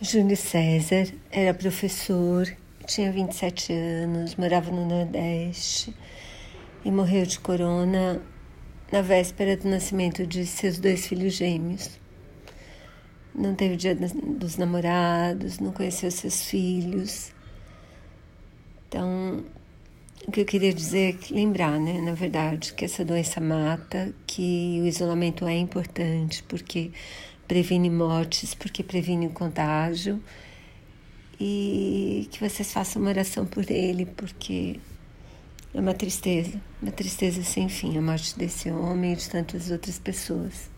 Júlio César era professor, tinha 27 anos, morava no Nordeste e morreu de corona na véspera do nascimento de seus dois filhos gêmeos. Não teve dia dos namorados, não conheceu seus filhos. Então, o que eu queria dizer é que lembrar, né, na verdade, que essa doença mata, que o isolamento é importante, porque previne mortes, porque previne o contágio. E que vocês façam uma oração por ele, porque é uma tristeza, uma tristeza sem fim a morte desse homem e de tantas outras pessoas.